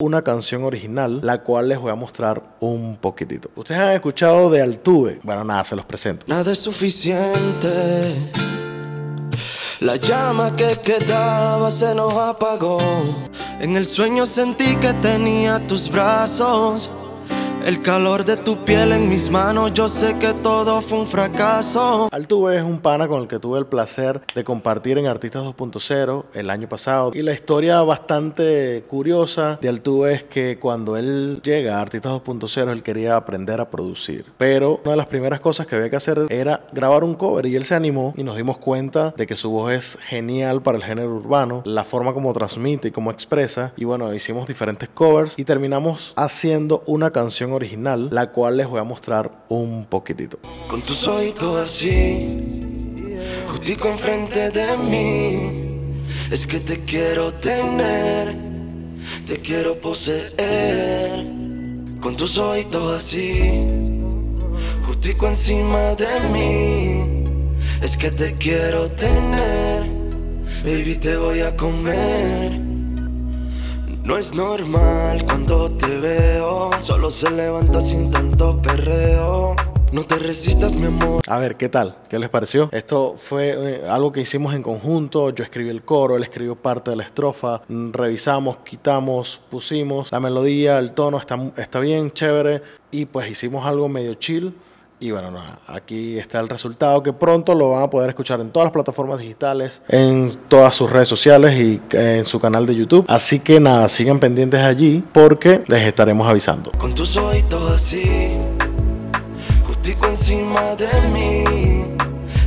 una canción original, la cual les voy a mostrar un poquitito. Ustedes han escuchado de Altuve. Bueno, nada, se los presento. Nada es suficiente. La llama que quedaba se nos apagó. En el sueño sentí que tenía tus brazos. El calor de tu piel en mis manos, yo sé que todo fue un fracaso. Altuve es un pana con el que tuve el placer de compartir en Artistas 2.0 el año pasado. Y la historia bastante curiosa de Altuve es que cuando él llega a Artistas 2.0, él quería aprender a producir. Pero una de las primeras cosas que había que hacer era grabar un cover y él se animó y nos dimos cuenta de que su voz es genial para el género urbano, la forma como transmite y como expresa. Y bueno, hicimos diferentes covers y terminamos haciendo una canción original, la cual les voy a mostrar un poquitito. Con tus ojitos así, justico enfrente de mí, es que te quiero tener, te quiero poseer. Con tus ojitos así, justico encima de mí, es que te quiero tener, baby te voy a comer. No es normal cuando te veo, solo se levanta sin tanto perreo. No te resistas, mi amor. A ver, ¿qué tal? ¿Qué les pareció? Esto fue eh, algo que hicimos en conjunto. Yo escribí el coro, él escribió parte de la estrofa. Mm, Revisamos, quitamos, pusimos la melodía, el tono está, está bien, chévere. Y pues hicimos algo medio chill. Y bueno, nada, aquí está el resultado que pronto lo van a poder escuchar en todas las plataformas digitales, en todas sus redes sociales y en su canal de YouTube. Así que nada, sigan pendientes allí porque les estaremos avisando. Con tus ojitos así, justico encima de mí,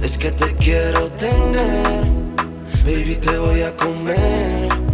es que te quiero tener, baby te voy a comer.